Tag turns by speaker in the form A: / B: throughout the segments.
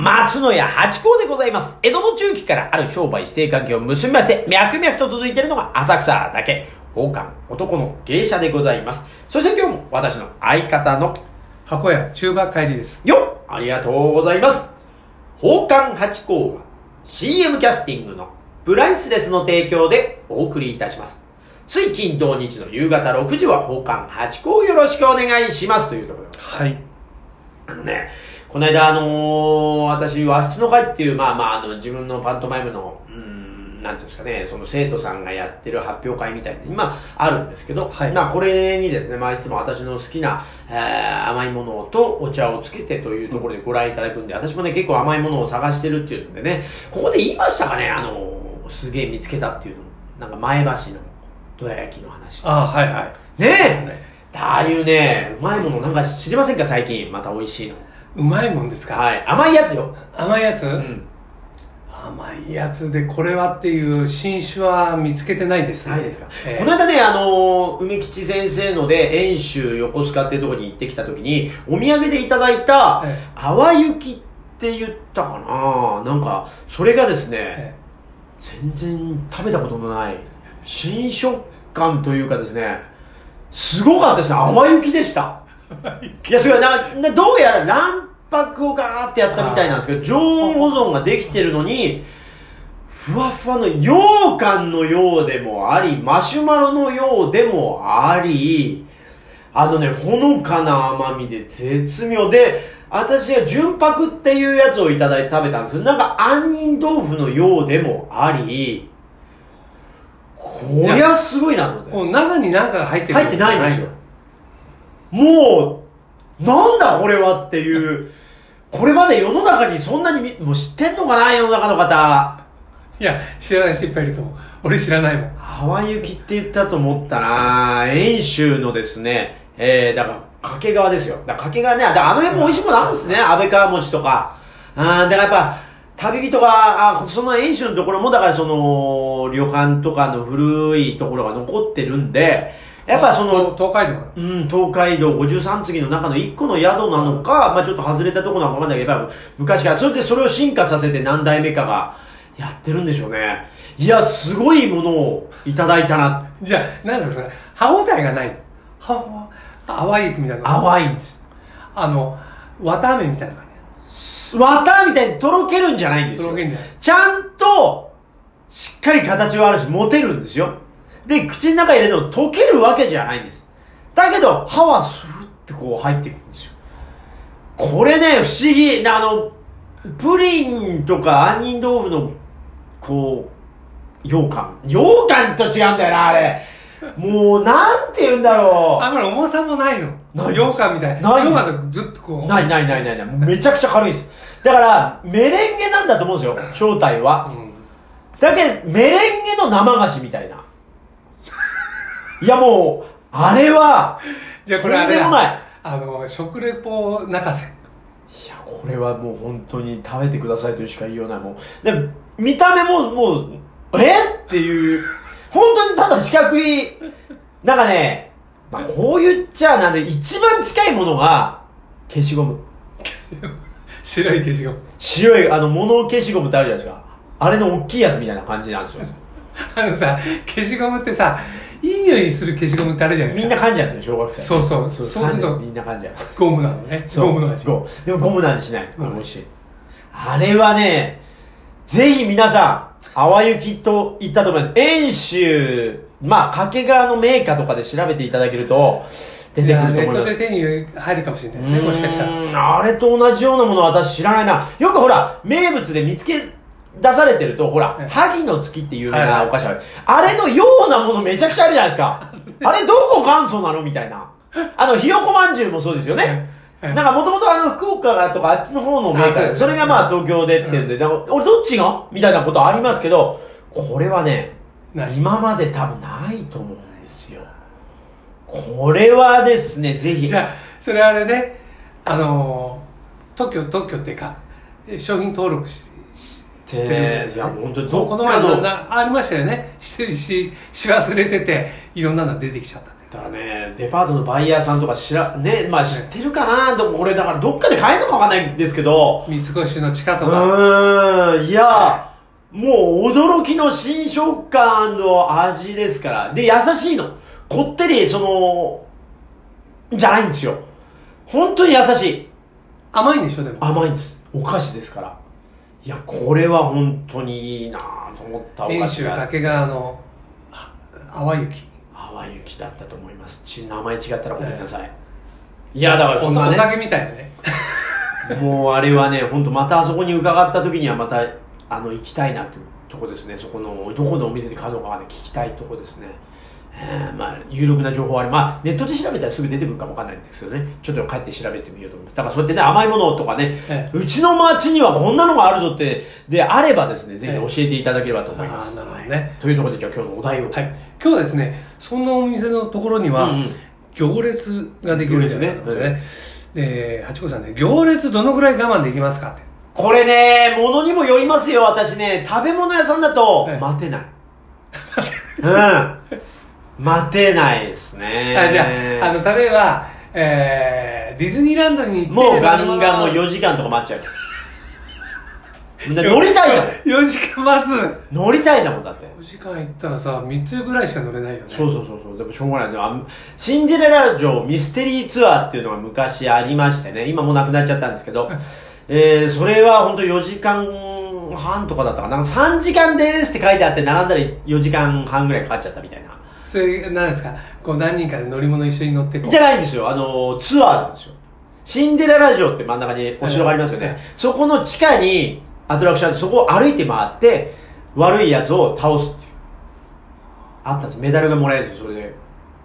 A: 松野屋八甲でございます。江戸の中期からある商売指定関係を結びまして、脈々と続いているのが浅草だけ、宝冠男の芸者でございます。そして今日も私の相方の、
B: 箱屋中馬帰りです。
A: よっありがとうございます。宝冠八甲は CM キャスティングのプライスレスの提供でお送りいたします。つい金土日の夕方6時は宝冠八甲をよろしくお願いしますというところで
B: はい。
A: あのね、この間、あのー私、和室の会っていう、まあまあ、あの、自分のパントマイムの、うーん、なんていうんですかね、その生徒さんがやってる発表会みたいな、今、あるんですけど、
B: はい
A: まあ、これにですね、まあ、いつも私の好きな、えー甘いものとお茶をつけてというところでご覧いただくんで、私もね、結構甘いものを探してるっていうのでね、ここで言いましたかね、あのーすげえ見つけたっていうの。なんか、前橋のどら焼きの話。
B: あはいはい。
A: ねえ
B: ね
A: ああいうね、うまいものなんか知りませんか最近、また美味しいの。
B: うまいもんですか、
A: はい。甘いやつよ。
B: 甘いやつ、
A: うん。
B: 甘いやつでこれはっていう新種は見つけてないですね。
A: ないですか？
B: ええ
A: この間ね、あのー梅吉先生ので、遠州横須賀っていうところに行ってきた時に、お土産でいただいた
B: ええ、
A: 淡雪って言ったかな？なんか、それがですね、
B: え
A: 全然食べたことのない、新食感というかですね、すごかったですね。淡雪でした。いや、すごい。なんか、などうやら卵白をガーってやったみたいなんですけど、常温保存ができてるのに、ふわふわの羊羹のようでもあり、マシュマロのようでもあり、あのね、ほのかな甘みで絶妙で、私が純白っていうやつをいただいて食べたんですけど、なんか杏仁豆腐のようでもあり、こりゃすごいなと思って。
B: こう中に何かが入ってる
A: 入ってないんですよ。もう、なんだこれはっていう、これまで世の中にそんなにみ、もう知ってんのかな世の中の方。
B: いや、知らない人いっぱいいると思う。俺知らないもん。
A: 淡雪って言ったと思ったな遠州のですね、えー、だから、掛川ですよ。だから掛川ね、あの辺も美味しいものあるんですね。安倍川餅とか。あーだからやっぱ、旅人が、あその遠州のところも、だからその、旅館とかの古いところが残ってるんで、やっぱその、
B: 東海道
A: うん、東海道53次の中の1個の宿なのか、まあちょっと外れたところなのかわかんないけど、昔から、それでそれを進化させて何代目かがやってるんでしょうね。いや、すごいものをいただいたな。
B: じゃあ、なんですかそれ、歯応えがない。は、は、淡い雪みたいな。
A: 淡いんです。
B: あの、綿飴みたいな感
A: 綿みたいにとろけるんじゃないんで
B: じ。
A: すよ
B: とろ。けんじゃない
A: ちゃんと、しっかり形はあるし、持てるんですよ。で、口の中入れても溶けるわけじゃないんです。だけど、歯はスルってこう入っていくんですよ。これね、不思議。なあの、プリンとか杏仁豆腐の、こう、羊羹。羊羹と違うんだよな、あれ。もう、なんて言うんだろ
B: あんまり重さもないの。
A: ない
B: 羊羹みたいな。
A: ない
B: 羊羹とずっとこ
A: う。
B: う。
A: ないないないないない。めちゃくちゃ軽いです。だから、メレンゲなんだと思うんですよ、正体は。
B: うん。
A: だけど、メレンゲの生菓子みたいな。いやもう、あれは、
B: じゃあこれあれ
A: とんでもない
B: だ。あの、食レポ泣かせ。
A: いや、これはもう本当に食べてくださいとしか言いようない。もう、でも、見た目ももう、え？っていう、本当にただ四角い、なんかね、まあこう言っちゃなんで、一番近いものが、消しゴム。
B: 白い消しゴム。
A: 白い、あの、物消しゴムってあるじゃないですか。あれの大きいやつみたいな感じなんですよ。
B: あのさ、消しゴムってさ、いい匂いする消しゴムってあるじゃないですか。
A: みんな噛んじゃうんですよ、小学生。
B: そうそうそうすると
A: 噛んでみんな噛んじゃう。
B: ゴムなのね。
A: そう
B: ゴムの味。
A: ゴムでもゴムの味しない。
B: うん
A: 美味しい。あれはね、ぜひ皆さん、淡雪と言ったと思います。遠州、まあ、掛川のメーカーとかで調べていただけると、出てくると思います。
B: で手に入るかもしれないね、もしかしたら。
A: うーんあれと同じようなものは私知らないな。よくほら、名物で見つけ出されてると、ほら
B: はい、
A: 萩の月っていう有名
B: はいは
A: ないお菓子ある。あれのようなものめちゃくちゃあるじゃないですか。あれどこ元祖なのみたいな。あの、ひよこまんじゅうもそうですよね。
B: はい
A: なんかもともとあの福岡とかあっちの方のメーカーで、
B: あそ
A: れがまあ東京でっていうんで、俺どっちがみたいなことありますけど、これはね、今まで多分ないと思うんですよ。これはですね、ぜひ。
B: じゃあ、それあれね、あのー、特許、特許っていうか、え商品登録しししてる。
A: いや、本当にど
B: この前
A: の、
B: ありましたよね。してしし忘れてて、いろんなの出てきちゃった。
A: だからね、デパートのバイヤーさんとか知ら、ね、まあ知ってるかな、でも俺だからどっかで買えるのかわかんないんですけど、
B: 三越の地下
A: う
B: とか。
A: ーん、いや、もう驚きの新食感の味ですから。で、優しいの。こってり、その、じゃないんですよ。本当に優しい。
B: 甘いんでしょ、でも。
A: 甘いんです。お菓子ですから。いや、これは本当にいいなぁと思ったお菓
B: 遠
A: 子が。
B: 州掛川のは淡雪。
A: 淡雪だったと思います。ち名前違ったらごめんなさい。いや、だから
B: おお
A: そんなね。
B: 酒みたいだね。
A: もうあれはね、本当またあそこに伺った時にはまた、あの、行きたいなというとこですね。そこの、どこのお店で買うのかはね、聞きたいとこですね。えーまあ、有力な情報あり、まあ、ネットで調べたらすぐ出てくるかもわかんないんですけどね。ちょっと帰って調べてみようと思って。だからそうやってね、甘いものとかね、
B: え
A: うちの町にはこんなのがあるぞって、であればですね、ぜひ教えていただければと思います。
B: あーなるほどね
A: というところで、じゃあ今日のお題を。
B: はい。今日はですね、そんなお店のところには、行列ができるんじゃないかと思うんですね。で、八子さんね、行列どのぐらい我慢できますかって。
A: これね、物にもよりますよ、私ね。食べ物屋さんだと
B: ええ、
A: 待てない。うん。待てないですね。
B: あじゃあ、あの、例えば、えー、ディズニーランドに行って
A: もうガンガンもう4時間とか待っちゃいます。乗りたいだもん。
B: 4時間待つ
A: 乗りたいんだもん、だって。
B: 4時間行ったらさ、3つぐらいしか乗れないよね。
A: そうそうそうそう。でもしょうがないね。シンデレラ城ミステリーツアーっていうのが昔ありましてね。今もうなくなっちゃったんですけど。えー、それは本当4時間半とかだったかな。なんか3時間ですって書いてあって並んだら4時間半ぐらいかかっちゃったみたいな。
B: それ、何ですか？こう何人かで乗り物一緒に乗ってこう
A: じゃないんですよ。あの、ツアーなんですよ。シンデレラ城って真ん中にお城がありますよね。
B: はい
A: そこの地下にアトラクションあって、そこを歩いて回って、悪い奴を倒すっていう。あったんです。メダルがもらえるんですよ、それで。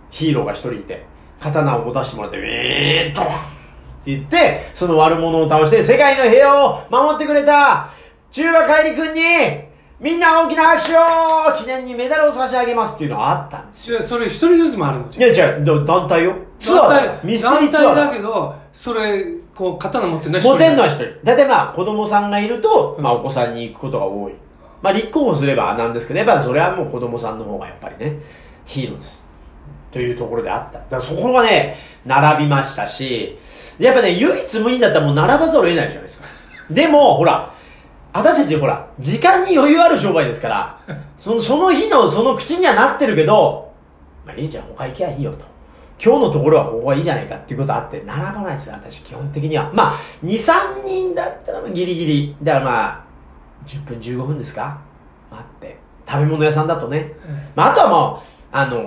A: ヒーローが一人いて、刀を持たせてもらって、ウィーンとって言って、その悪者を倒して、世界の平和を守ってくれた、中馬帰り君に、みんな大きな拍手を記念にメダルを差し上げますっていうのがあったんですよ。
B: じゃあそれ一人ずつ回るの
A: いや、違う、だ団体よ。ツアーだよ
B: 団体
A: ミステリーツアー
B: 団体
A: だ
B: だけど、それ、こう、刀持ってない
A: 持てんのは一
B: 人。
A: 人。だいたいまあ、子供さんがいると、
B: うん
A: まあ、お子さんに行くことが多い。まあ、立候補すればなんですけど、やっぱそれはもう子供さんの方がやっぱりね、ヒーローです。というところであった。だからそこがね、並びましたし、やっぱね、唯一無二だったらもう並ばざるを得ないじゃないですか。でも、ほら、私たちほら、時間に余裕ある商売ですから、そのその日のその口にはなってるけど、まあいいじゃん、他行きゃいいよと。今日のところはここがいいじゃないかっていうことあって、並ばないですよ、私、基本的には。まあ、2、3人だったらまあギリギリ。だからまあ、10分、15分ですか？待って。食べ物屋さんだとね。まあ、あとはもう、あの、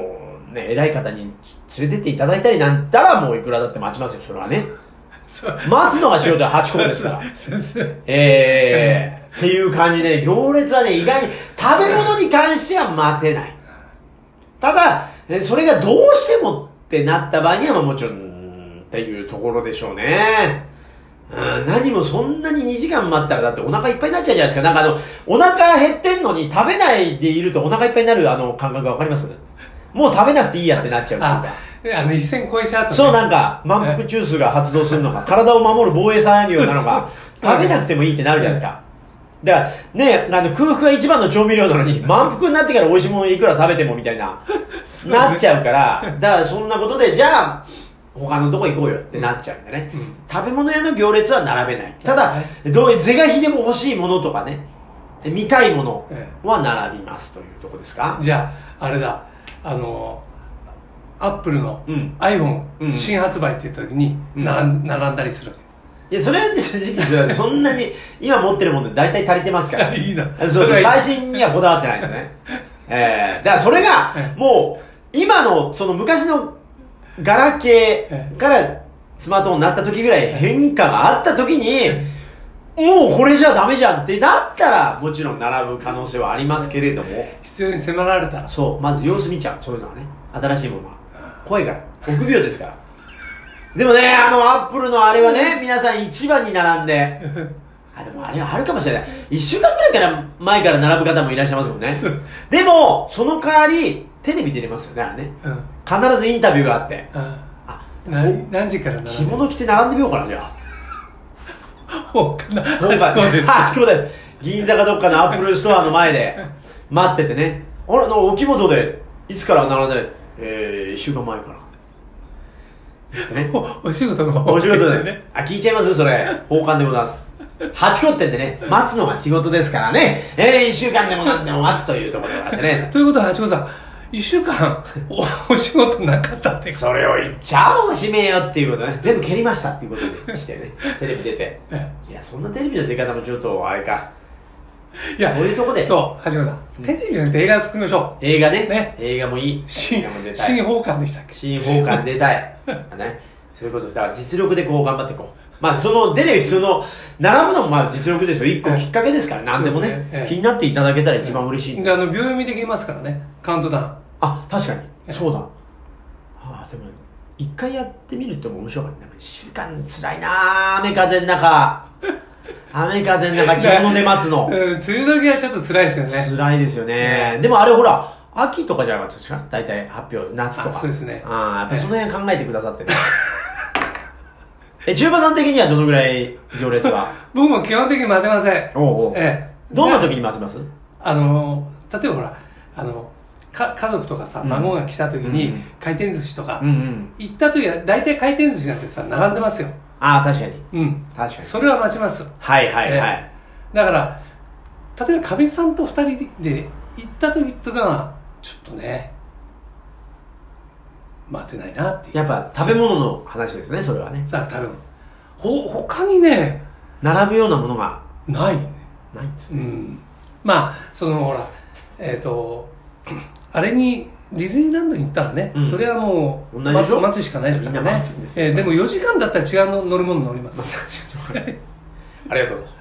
A: ね、偉い方に連れてっていただいたりなんたらもういくらだって待ちますよ、それはね。待つのが仕事は8個ですから。
B: 先生。
A: ええっていう感じで、行列はね、意外に食べ物に関しては待てない。ただ、えそれがどうしてもってなった場合には、まあもちろん、っていうところでしょうね。うん、何もそんなに2時間待ったらだってお腹いっぱいになっちゃうじゃないですか。なんかあの、お腹減ってんのに食べないでいるとお腹いっぱいになるあの感覚わかります？もう食べなくていいやってなっちゃうっていう
B: あ
A: か。、
B: あの、一線超えちゃうとね。
A: そうなんか、満腹中枢が発動するのか、体を守る防衛作業なのか、食べなくてもいいってなるじゃないですか。だから、ね、あの空腹が一番の調味料なのに、満腹になってから美味しいものいくら食べてもみたいな、なっちゃうから、だからそんなことで、じゃあ、他のとこ行こうよってなっちゃうんでね。
B: うん
A: 食べ物屋の行列は並べない。ただ、どういう、是が非でも欲しいものとかね、見たいもの
B: え
A: は並びますというところですか？
B: じゃあ、あれだ、あの、アップルの
A: うん
B: iPhone
A: うん
B: 新発売っていう時に、
A: うん
B: な並んだりする。
A: いや、それはね正直 そんなに、今持ってるもので大体足りてますから。
B: いいな
A: そうそう、
B: それはいい
A: 最新にはこだわってないんですね。ええだからそれが
B: え、え
A: もう、今の、その昔のガラケ
B: え
A: ーからスマートフォンになった時ぐらい変化があった時に、もうこれじゃダメじゃんってなったら、もちろん並ぶ可能性はありますけれども、
B: 必要に迫られたら。
A: そう、まず様子見ちゃう、そういうのはね。新しいものは。怖いから。臆病ですから。でもね、あの、アップルのあれはね、皆さん一番に並んで、あ、でもあれはあるかもしれない。一週間ぐらいから前から並ぶ方もいらっしゃいますもんね。でも、その代わり、テレビ出れますよね、あれね。
B: うん。
A: 必ずインタビューがあって。
B: あ
A: あ、
B: 何何時から並ん
A: 着物着て並んでみようかな、じゃ。あ。
B: あそこです。
A: で。銀座かどっかのアップルストアの前で、待っててね。あれ、お着物で、いつから並んで、えー、1週間前から。ね、
B: おお仕事の方
A: お仕事で
B: ね。
A: あ、聞いちゃいます？それ。奉還でございます。八個ってんでね、待つのが仕事ですからね。えー、一週間でもなんでも待つというところでございましてね。
B: ということは、八子さん、一週間お お仕事なかったって
A: それを言っちゃおう、締めよっていうことね。全部蹴りましたっていうことでしてね。テレビ出て。
B: え
A: いや、そんなテレビの出方もちょっと、あれか。
B: いや
A: そういうとこで。
B: そう、八子さん、テレビじゃなくて映画作りましょう。
A: 映画ね。
B: ね
A: 映画もいい。
B: 新。新奉還でしたっけ？
A: 新奉還出たい。ね。そういうことです。だから実力でこう頑張っていこう。まあ、その、出る、その、並ぶのもまあ実力ですよ。一個きっかけですから、何でもね気になっていただけたら一番嬉しいんで。
B: で、あの、秒読みできますからね、カウントダウン。
A: あ、確かに。
B: ええ
A: そうだ。ああ、でも、一回やってみるっても面白かった。でも一週間辛いなあ雨風の中。雨風の中、着物で待つの
B: うん、。梅雨時はちょっと辛いですよね。
A: 辛いですよね。でもあれほら、秋とかじゃなかったですか？大体発表、夏とか。
B: あそうですね
A: ああ、やっぱりその辺考えてくださってる。え、中馬さん的にはどのぐらい行列は？
B: 僕も基本的に待てません。
A: おうおう
B: ええ。
A: どんな時
B: で
A: に待ちます？
B: あの、例えばほら、あの、か家族とかさ、
A: うん
B: 孫が来た時に、
A: うん
B: 回転寿司とか、
A: うんうん。
B: 行った時は大体回転寿司なんてさ、並んでますよ。
A: ああ、確かに。
B: うん。
A: 確かに。
B: それは待ちます。
A: はいはいはい。
B: だから、例えば、かみさんと二人で行った時とかは、ちょっとね、待てないなって。
A: やっぱ食べ物の話ですね、それはね。
B: さあ、多分。ほ、他にね、
A: 並ぶようなものが
B: ないね。う
A: ないんですね。
B: ん。まあ、その、ほら、えっ、と、あれに、ディズニーランドに行ったらね、
A: うん
B: それはもう待つ待つしかないですからね
A: で
B: えーでも4時間だったら違うの乗り物乗ります。
A: ありがとうございます。